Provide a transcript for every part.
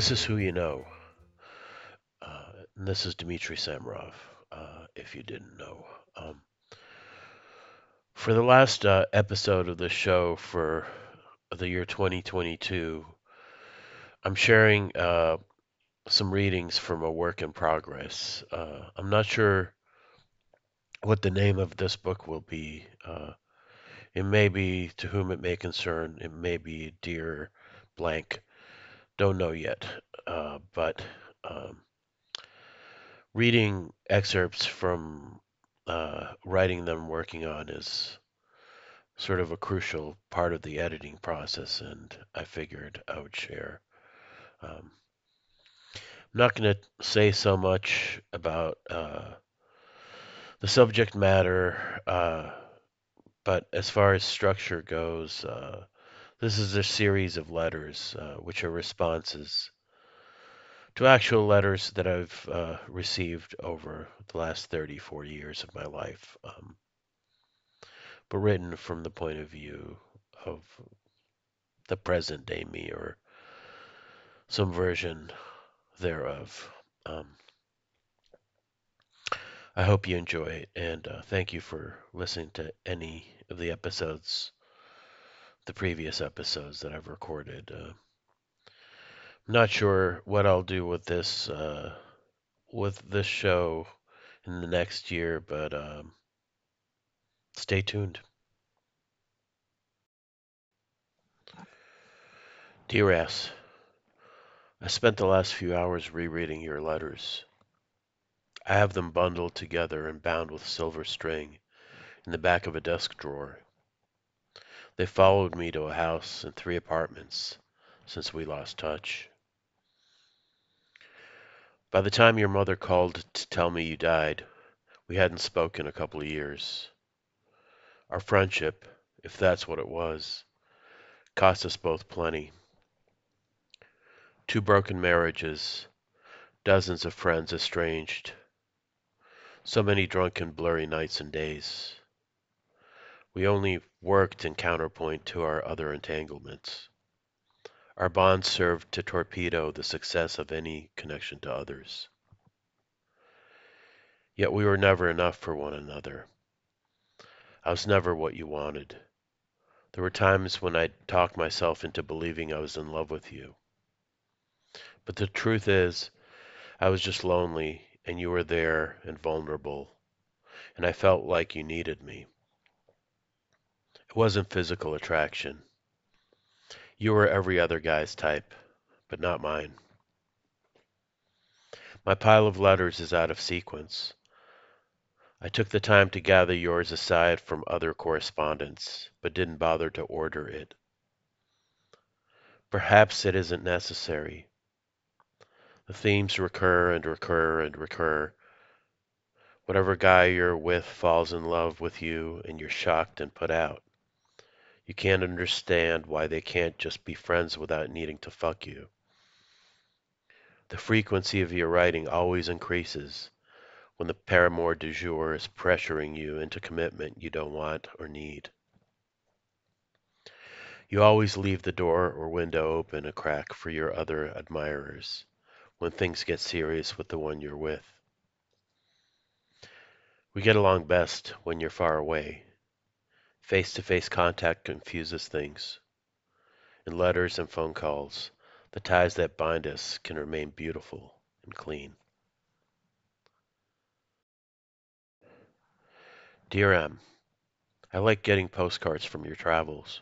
This is who you know. Uh, and this is Dmitry Samarov, uh, if you didn't know. Um, for the last uh, episode of the show for the year 2022, I'm sharing uh, some readings from a work in progress. Uh, I'm not sure what the name of this book will be. Uh, it may be To Whom It May Concern, it may be Dear Blank. Don't know yet. Uh, but um, reading excerpts from uh, writing them, working on is sort of a crucial part of the editing process, and I figured I would share. Um, I'm not going to say so much about uh, the subject matter, uh, but as far as structure goes, uh, this is a series of letters uh, which are responses to actual letters that I've uh, received over the last 30, 40 years of my life, um, but written from the point of view of the present day me or some version thereof. Um, I hope you enjoy it, and uh, thank you for listening to any of the episodes, the previous episodes that I've recorded. Uh, I'm not sure what I'll do with this uh, with this show in the next year, but um, stay tuned. Dear S, I spent the last few hours rereading your letters. I have them bundled together and bound with silver string in the back of a desk drawer. They followed me to a house and three apartments since we lost touch. By the time your mother called to tell me you died, we hadn't spoken a couple of years. Our friendship, if that's what it was, cost us both plenty. Two broken marriages, dozens of friends estranged, so many drunken, blurry nights and days. We only worked in counterpoint to our other entanglements. Our bonds served to torpedo the success of any connection to others. Yet we were never enough for one another. I was never what you wanted. There were times when I talked myself into believing I was in love with you. But the truth is, I was just lonely, and you were there and vulnerable, and I felt like you needed me. It wasn't physical attraction. You were every other guy's type, but not mine. My pile of letters is out of sequence. I took the time to gather yours aside from other correspondence, but didn't bother to order it. Perhaps it isn't necessary. The themes recur and recur and recur. Whatever guy you're with falls in love with you and you're shocked and put out. You can't understand why they can't just be friends without needing to fuck you. The frequency of your writing always increases when the paramour du jour is pressuring you into commitment you don't want or need. You always leave the door or window open a crack for your other admirers when things get serious with the one you're with. We get along best when you're far away, Face to face contact confuses things. In letters and phone calls, the ties that bind us can remain beautiful and clean. Dear M, I like getting postcards from your travels.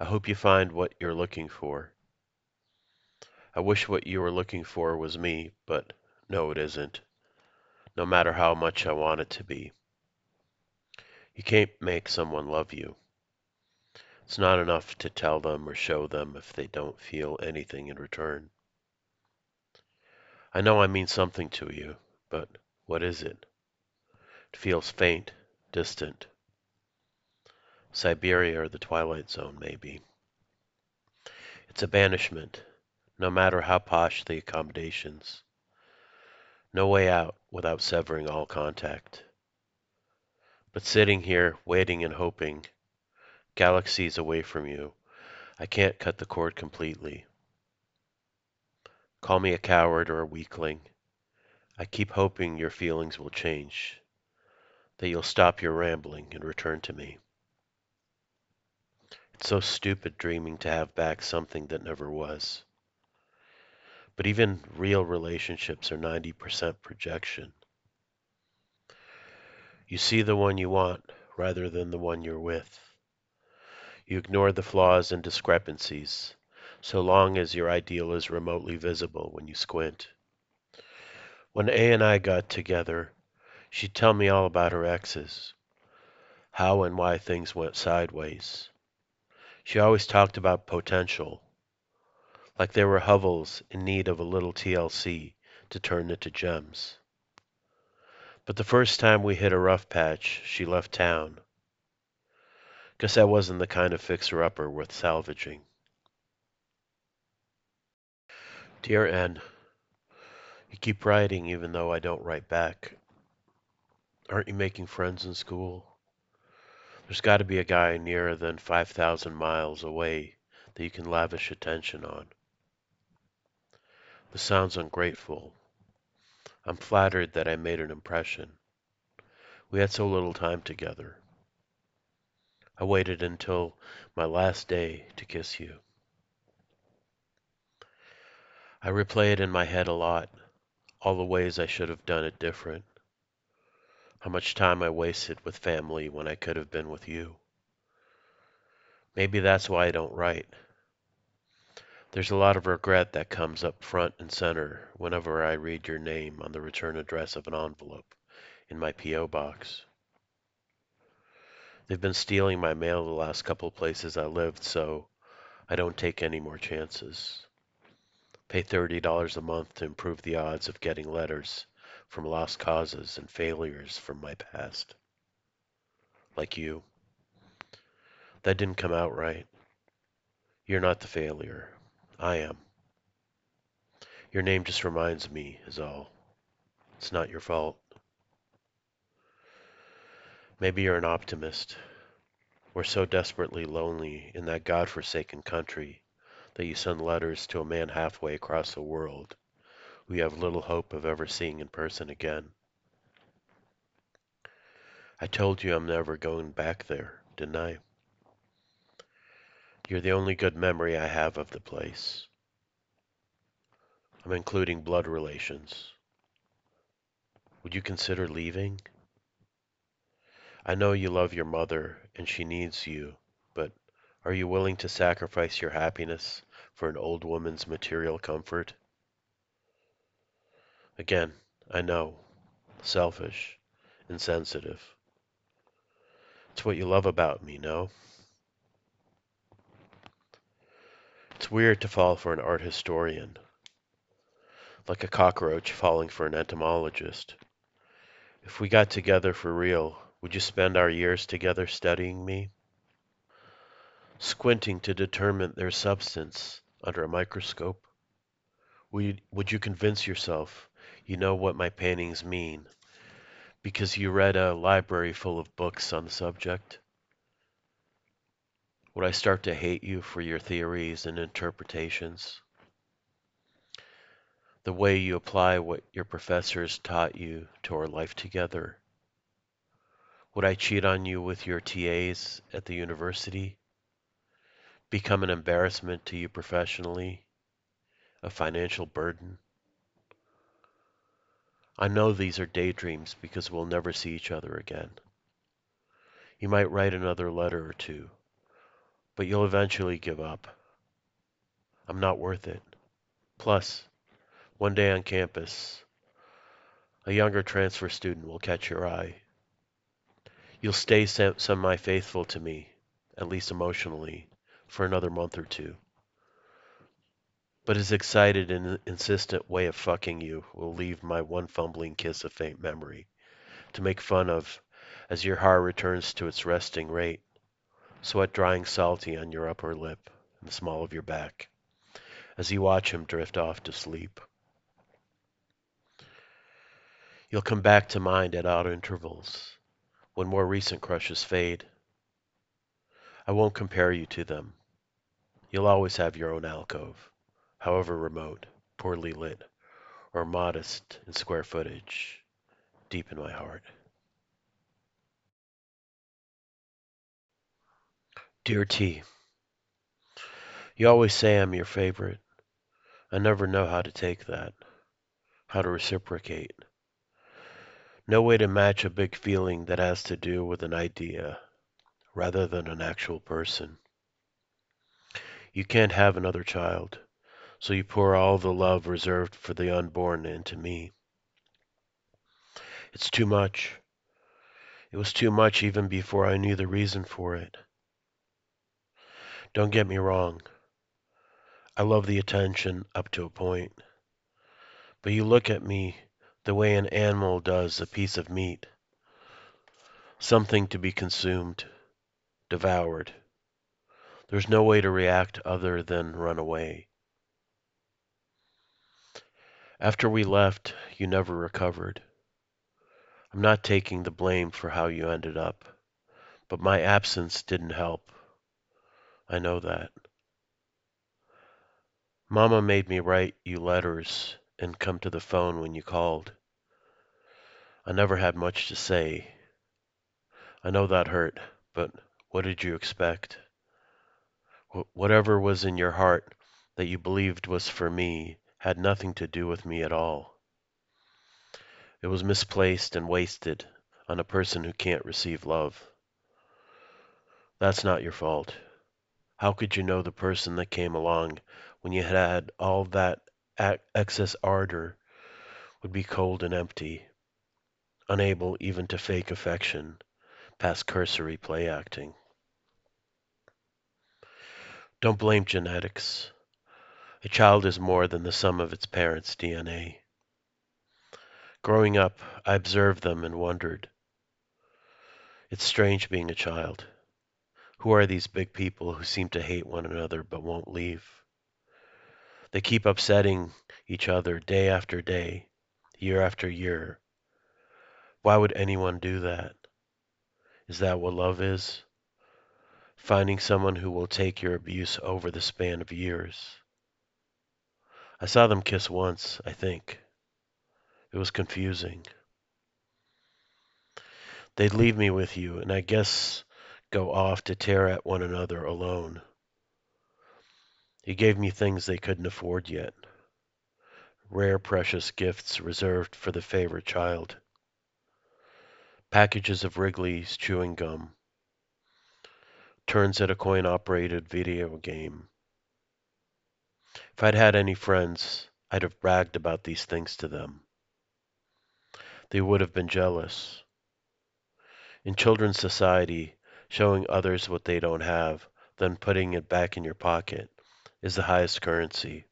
I hope you find what you're looking for. I wish what you were looking for was me, but no, it isn't, no matter how much I want it to be. You can't make someone love you. It's not enough to tell them or show them if they don't feel anything in return. I know I mean something to you, but what is it? It feels faint, distant. Siberia or the Twilight Zone, maybe. It's a banishment, no matter how posh the accommodations. No way out without severing all contact. But sitting here, waiting and hoping, galaxies away from you, I can't cut the cord completely. Call me a coward or a weakling. I keep hoping your feelings will change, that you'll stop your rambling and return to me. It's so stupid dreaming to have back something that never was. But even real relationships are 90% projection. You see the one you want rather than the one you're with. You ignore the flaws and discrepancies, so long as your ideal is remotely visible when you squint. When A and I got together, she'd tell me all about her exes, how and why things went sideways. She always talked about potential, like they were hovels in need of a little TLC to turn into gems. But the first time we hit a rough patch, she left town. Guess that wasn't the kind of fixer-upper worth salvaging. Dear N, you keep writing even though I don't write back. Aren't you making friends in school? There's got to be a guy nearer than 5,000 miles away that you can lavish attention on. This sounds ungrateful. I'm flattered that I made an impression. We had so little time together. I waited until my last day to kiss you. I replay it in my head a lot, all the ways I should have done it different. How much time I wasted with family when I could have been with you. Maybe that's why I don't write. There's a lot of regret that comes up front and center whenever I read your name on the return address of an envelope in my P.O. box. They've been stealing my mail the last couple places I lived, so I don't take any more chances. Pay $30 a month to improve the odds of getting letters from lost causes and failures from my past. Like you. That didn't come out right. You're not the failure. I am. Your name just reminds me, is all. It's not your fault. Maybe you're an optimist. We're so desperately lonely in that God-forsaken country that you send letters to a man halfway across the world we have little hope of ever seeing in person again. I told you I'm never going back there, didn't I? You're the only good memory I have of the place. I'm including blood relations. Would you consider leaving? I know you love your mother and she needs you, but are you willing to sacrifice your happiness for an old woman's material comfort? Again, I know, selfish, insensitive. It's what you love about me, no? It's weird to fall for an art historian, like a cockroach falling for an entomologist. If we got together for real, would you spend our years together studying me? Squinting to determine their substance under a microscope? Would you, would you convince yourself you know what my paintings mean because you read a library full of books on the subject? Would I start to hate you for your theories and interpretations? The way you apply what your professors taught you to our life together? Would I cheat on you with your TAs at the university? Become an embarrassment to you professionally? A financial burden? I know these are daydreams because we'll never see each other again. You might write another letter or two, but you'll eventually give up. I'm not worth it. Plus, one day on campus, a younger transfer student will catch your eye You'll stay semi-faithful to me, at least emotionally, for another month or two. But his excited and insistent way of fucking you will leave my one fumbling kiss a faint memory to make fun of as your heart returns to its resting rate, sweat drying salty on your upper lip and the small of your back, as you watch him drift off to sleep. You'll come back to mind at odd intervals, when more recent crushes fade. I won't compare you to them. You'll always have your own alcove, however remote. poorly lit, or modest in square footage, deep in my heart. Dear T, you always say I'm your favorite. I never know how to take that, how to reciprocate. No way to match a big feeling that has to do with an idea rather than an actual person. You can't have another child, so you pour all the love reserved for the unborn into me. It's too much. It was too much even before I knew the reason for it. Don't get me wrong. I love the attention up to a point. But you look at me the way an animal does a piece of meat, something to be consumed, devoured. There's no way to react other than run away. After we left, you never recovered. I'm not taking the blame for how you ended up, but my absence didn't help. I know that. Mama made me write you letters and come to the phone when you called. I never had much to say. I know that hurt, but what did you expect? Whatever was in your heart that you believed was for me had nothing to do with me at all. It was misplaced and wasted on a person who can't receive love. That's not your fault. How could you know the person that came along when you had had all that excess ardor would be cold and empty, unable even to fake affection past cursory play acting? Don't blame genetics. A child is more than the sum of its parents' DNA. Growing up, I observed them and wondered. It's strange being a child. Who are these big people who seem to hate one another but won't leave? They keep upsetting each other day after day, year after year. Why would anyone do that? Is that what love is? Finding someone who will take your abuse over the span of years. I saw them kiss once, I think. It was confusing. They'd leave me with you, and I guess go off to tear at one another alone. He gave me things they couldn't afford yet. Rare, precious gifts reserved for the favorite child. Packages of Wrigley's chewing gum. Turns at a coin operated video game. If I'd had any friends, I'd have bragged about these things to them. They would have been jealous. In children's society, showing others what they don't have, then putting it back in your pocket, is the highest currency.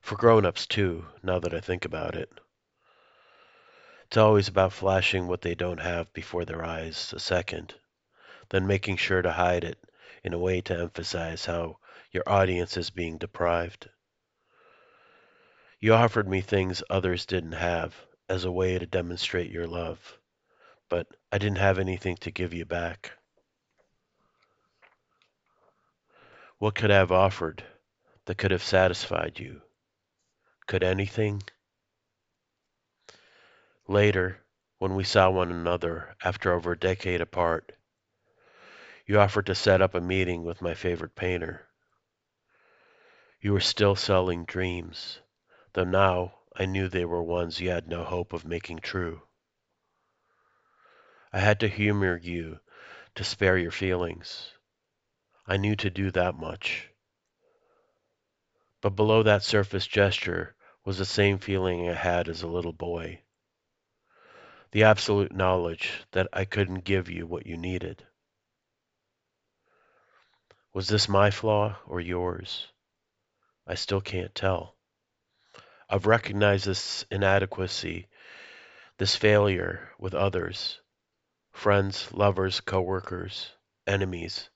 For grown-ups too, now that I think about it. It's always about flashing what they don't have before their eyes a second, then making sure to hide it in a way to emphasize how your audience is being deprived. You offered me things others didn't have as a way to demonstrate your love, but I didn't have anything to give you back. What could I have offered that could have satisfied you? Could anything? Later, when we saw one another after over a decade apart, you offered to set up a meeting with my favorite painter. You were still selling dreams, though now I knew they were ones you had no hope of making true. I had to humor you to spare your feelings. I knew to do that much. But below that surface gesture was the same feeling I had as a little boy. The absolute knowledge that I couldn't give you what you needed. Was this my flaw or yours? I still can't tell. I've recognized this inadequacy, this failure with others friends, lovers, coworkers, enemies,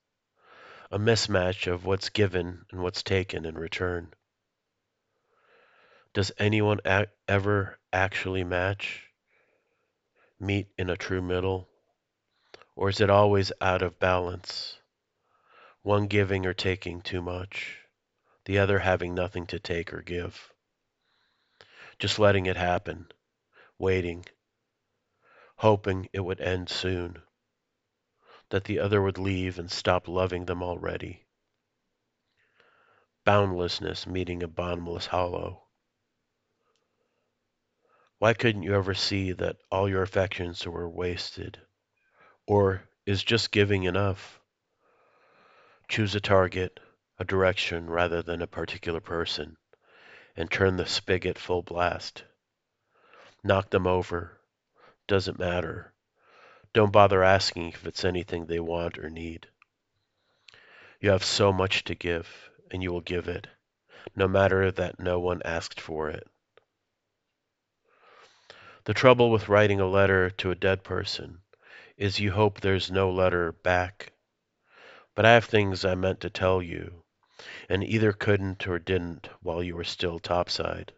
a mismatch of what's given and what's taken in return. Does anyone ever actually match? Meet in a true middle? Or is it always out of balance? One giving or taking too much? the other having nothing to take or give. Just letting it happen, waiting, hoping it would end soon, that the other would leave and stop loving them already. Boundlessness meeting a bottomless hollow. Why couldn't you ever see that all your affections were wasted? Or is just giving enough? Choose a target, a direction rather than a particular person, and turn the spigot full blast. Knock them over. Doesn't matter. Don't bother asking if it's anything they want or need. You have so much to give, and you will give it, no matter that no one asked for it. The trouble with writing a letter to a dead person is you hope there's no letter back. But I have things I meant to tell you, and either couldn't or didn't while you were still topside.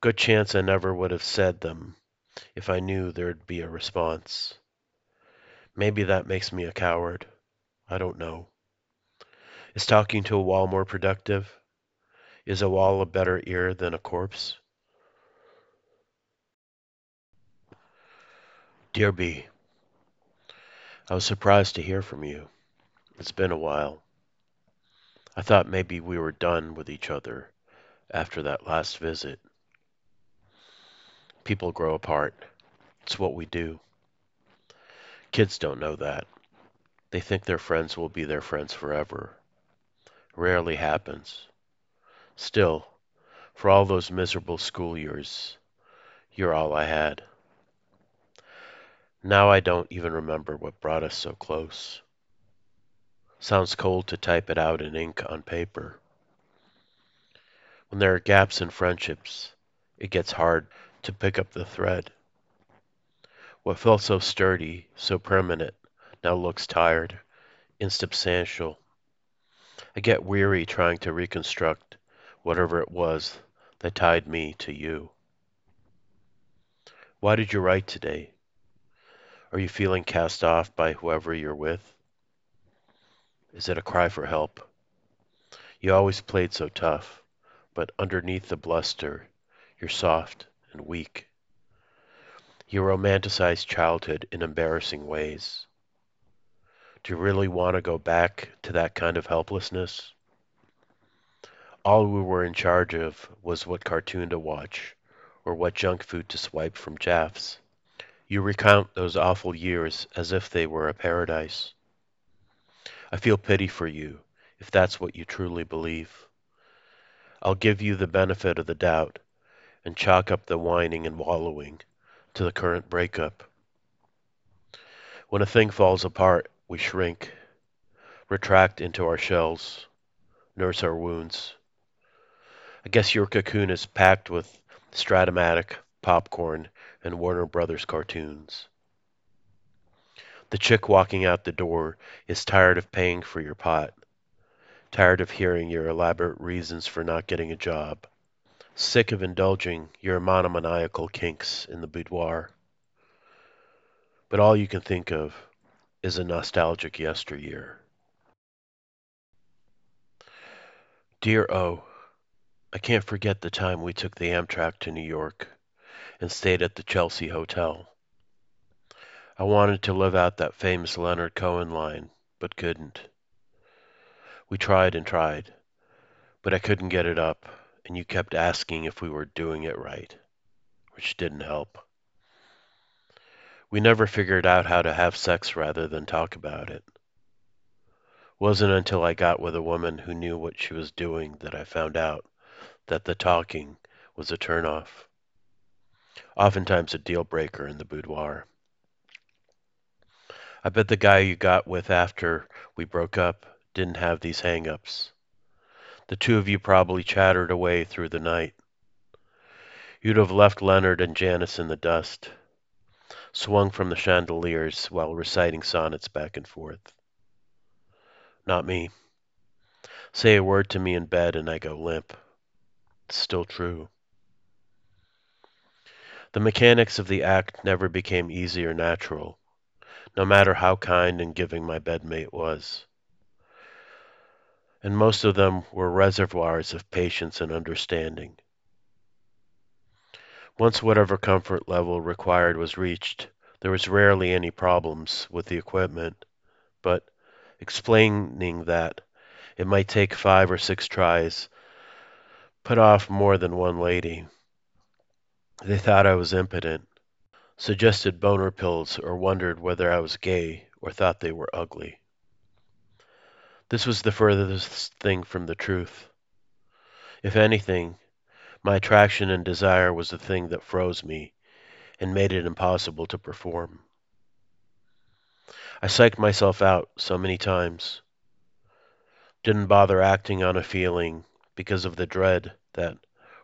Good chance I never would have said them if I knew there'd be a response. Maybe that makes me a coward. I don't know. Is talking to a wall more productive? Is a wall a better ear than a corpse? Dear B, I was surprised to hear from you. It's been a while. I thought maybe we were done with each other after that last visit. People grow apart. It's what we do. Kids don't know that. They think their friends will be their friends forever. Rarely happens. Still, for all those miserable school years, you're all I had. Now I don't even remember what brought us so close. Sounds cold to type it out in ink on paper. When there are gaps in friendships, it gets hard to pick up the thread. What felt so sturdy, so permanent, now looks tired, insubstantial. I get weary trying to reconstruct whatever it was that tied me to you. Why did you write today? Are you feeling cast off by whoever you're with? Is it a cry for help? You always played so tough, but underneath the bluster, you're soft and weak. You romanticize childhood in embarrassing ways. Do you really want to go back to that kind of helplessness? All we were in charge of was what cartoon to watch or what junk food to swipe from Jaff's. You recount those awful years as if they were a paradise. I feel pity for you, if that's what you truly believe. I'll give you the benefit of the doubt and chalk up the whining and wallowing to the current breakup. When a thing falls apart, we shrink, retract into our shells, nurse our wounds. I guess your cocoon is packed with Strat-O-Matic, popcorn, and Warner Brothers cartoons. The chick walking out the door is tired of paying for your pot, tired of hearing your elaborate reasons for not getting a job, sick of indulging your monomaniacal kinks in the boudoir. But all you can think of is a nostalgic yesteryear. Dear O, I can't forget the time we took the Amtrak to New York and stayed at the Chelsea Hotel. I wanted to live out that famous Leonard Cohen line, but couldn't. We tried and tried, but I couldn't get it up, and you kept asking if we were doing it right, which didn't help. We never figured out how to have sex rather than talk about it. Wasn't until I got with a woman who knew what she was doing that I found out that the talking was a turnoff, oftentimes a deal breaker in the boudoir. I bet the guy you got with after we broke up didn't have these hang-ups. The two of you probably chattered away through the night. You'd have left Leonard and Janis in the dust, swung from the chandeliers while reciting sonnets back and forth. Not me. Say a word to me in bed and I go limp. It's still true. The mechanics of the act never became easy or natural no matter how kind and giving my bedmate was. And most of them were reservoirs of patience and understanding. Once whatever comfort level required was reached, there was rarely any problems with the equipment, but explaining that it might take five or six tries put off more than one lady. They thought I was impotent, suggested boner pills, or wondered whether I was gay or thought they were ugly. This was the furthest thing from the truth. If anything, my attraction and desire was the thing that froze me and made it impossible to perform. I psyched myself out so many times. Didn't bother acting on a feeling because of the dread that,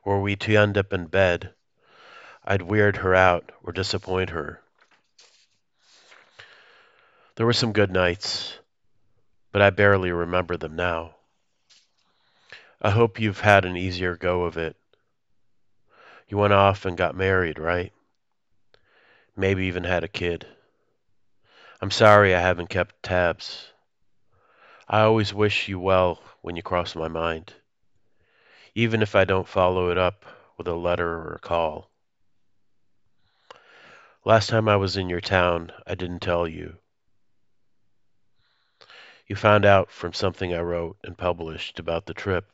were we to end up in bed, I'd weird her out or disappoint her. There were some good nights, but I barely remember them now. I hope you've had an easier go of it. You went off and got married, right? Maybe even had a kid. I'm sorry I haven't kept tabs. I always wish you well when you cross my mind, even if I don't follow it up with a letter or a call. Last time I was in your town, I didn't tell you. You found out from something I wrote and published about the trip.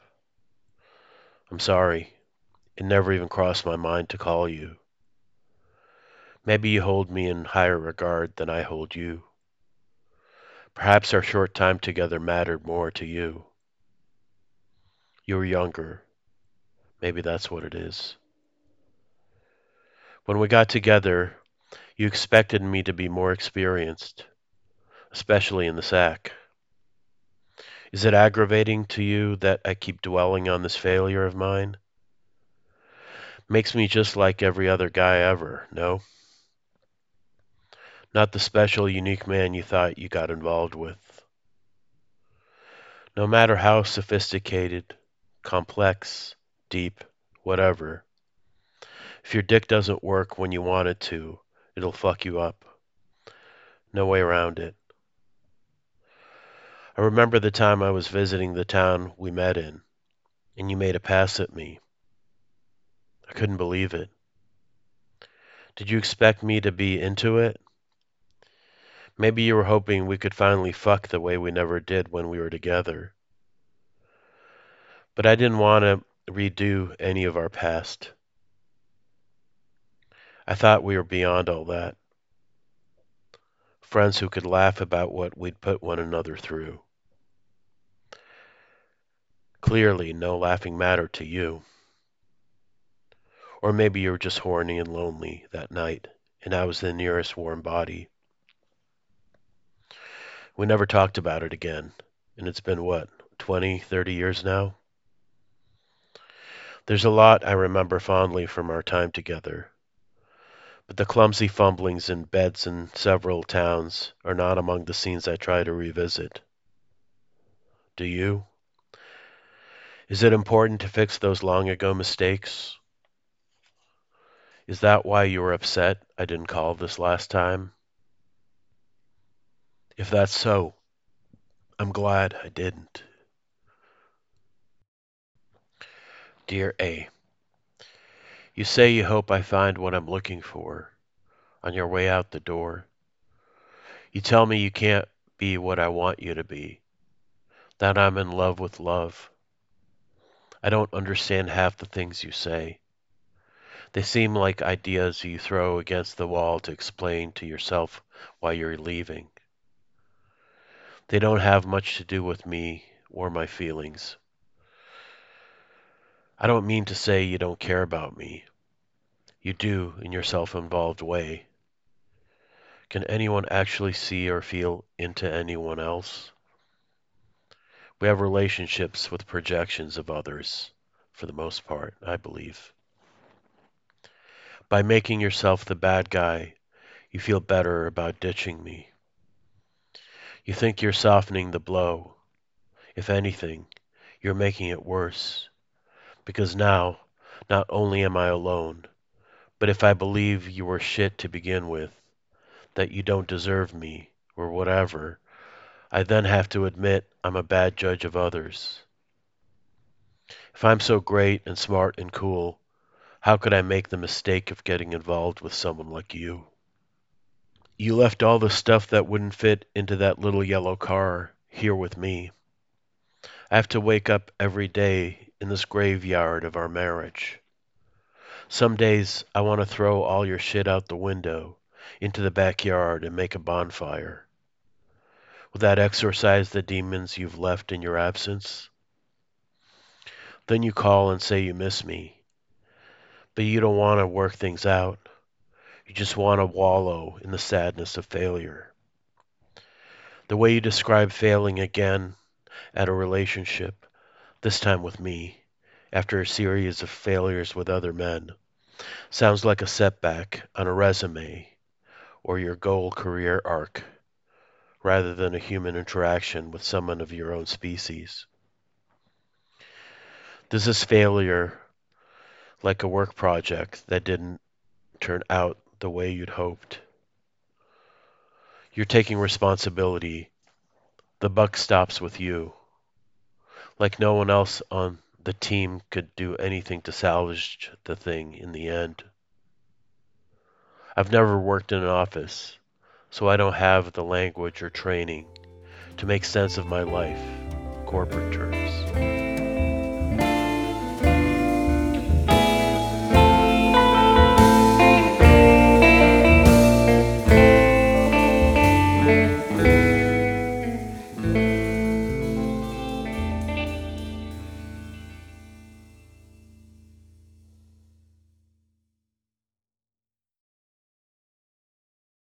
I'm sorry. It never even crossed my mind to call you. Maybe you hold me in higher regard than I hold you. Perhaps our short time together mattered more to you. You were younger. Maybe that's what it is. When we got together, you expected me to be more experienced, especially in the sack. Is it aggravating to you that I keep dwelling on this failure of mine? Makes me just like every other guy ever, no? Not the special, unique man you thought you got involved with. No matter how sophisticated, complex, deep, whatever, if your dick doesn't work when you want it to, it'll fuck you up. No way around it. I remember the time I was visiting the town we met in, and you made a pass at me. I couldn't believe it. Did you expect me to be into it? Maybe you were hoping we could finally fuck the way we never did when we were together. But I didn't want to redo any of our past. I thought we were beyond all that. Friends who could laugh about what we'd put one another through. Clearly, no laughing matter to you. Or maybe you were just horny and lonely that night, and I was the nearest warm body. We never talked about it again, and it's been what, twenty, thirty years now? There's a lot I remember fondly from our time together, but the clumsy fumblings in beds in several towns are not among the scenes I try to revisit. Do you? Is it important to fix those long ago mistakes? Is that why you were upset I didn't call this last time? If that's so, I'm glad I didn't. Dear A, You say you hope I find what I'm looking for on your way out the door. You tell me you can't be what I want you to be, that I'm in love with love. I don't understand half the things you say. They seem like ideas you throw against the wall to explain to yourself why you're leaving. They don't have much to do with me or my feelings. I don't mean to say you don't care about me. You do in your self involved way. Can anyone actually see or feel into anyone else? We have relationships with projections of others, for the most part, I believe. By making yourself the bad guy, you feel better about ditching me. You think you're softening the blow. If anything, you're making it worse. Because now, not only am I alone, but if I believe you were shit to begin with, that you don't deserve me, or whatever, I then have to admit I'm a bad judge of others. If I'm so great and smart and cool, how could I make the mistake of getting involved with someone like you? You left all the stuff that wouldn't fit into that little yellow car here with me. I have to wake up every day in this graveyard of our marriage. Some days I want to throw all your shit out the window into the backyard and make a bonfire. Will that exorcise the demons you've left in your absence? Then you call and say you miss me, but you don't want to work things out. You just want to wallow in the sadness of failure. The way you describe failing again at a relationship, this time with me, after a series of failures with other men, sounds like a setback on a resume or your goal career arc, rather than a human interaction with someone of your own species. This is failure, like a work project that didn't turn out the way you'd hoped, you're taking responsibility. The buck stops with you. Like no one else on the team could do anything to salvage the thing in the end. I've never worked in an office, so I don't have the language or training to make sense of my life, corporate terms.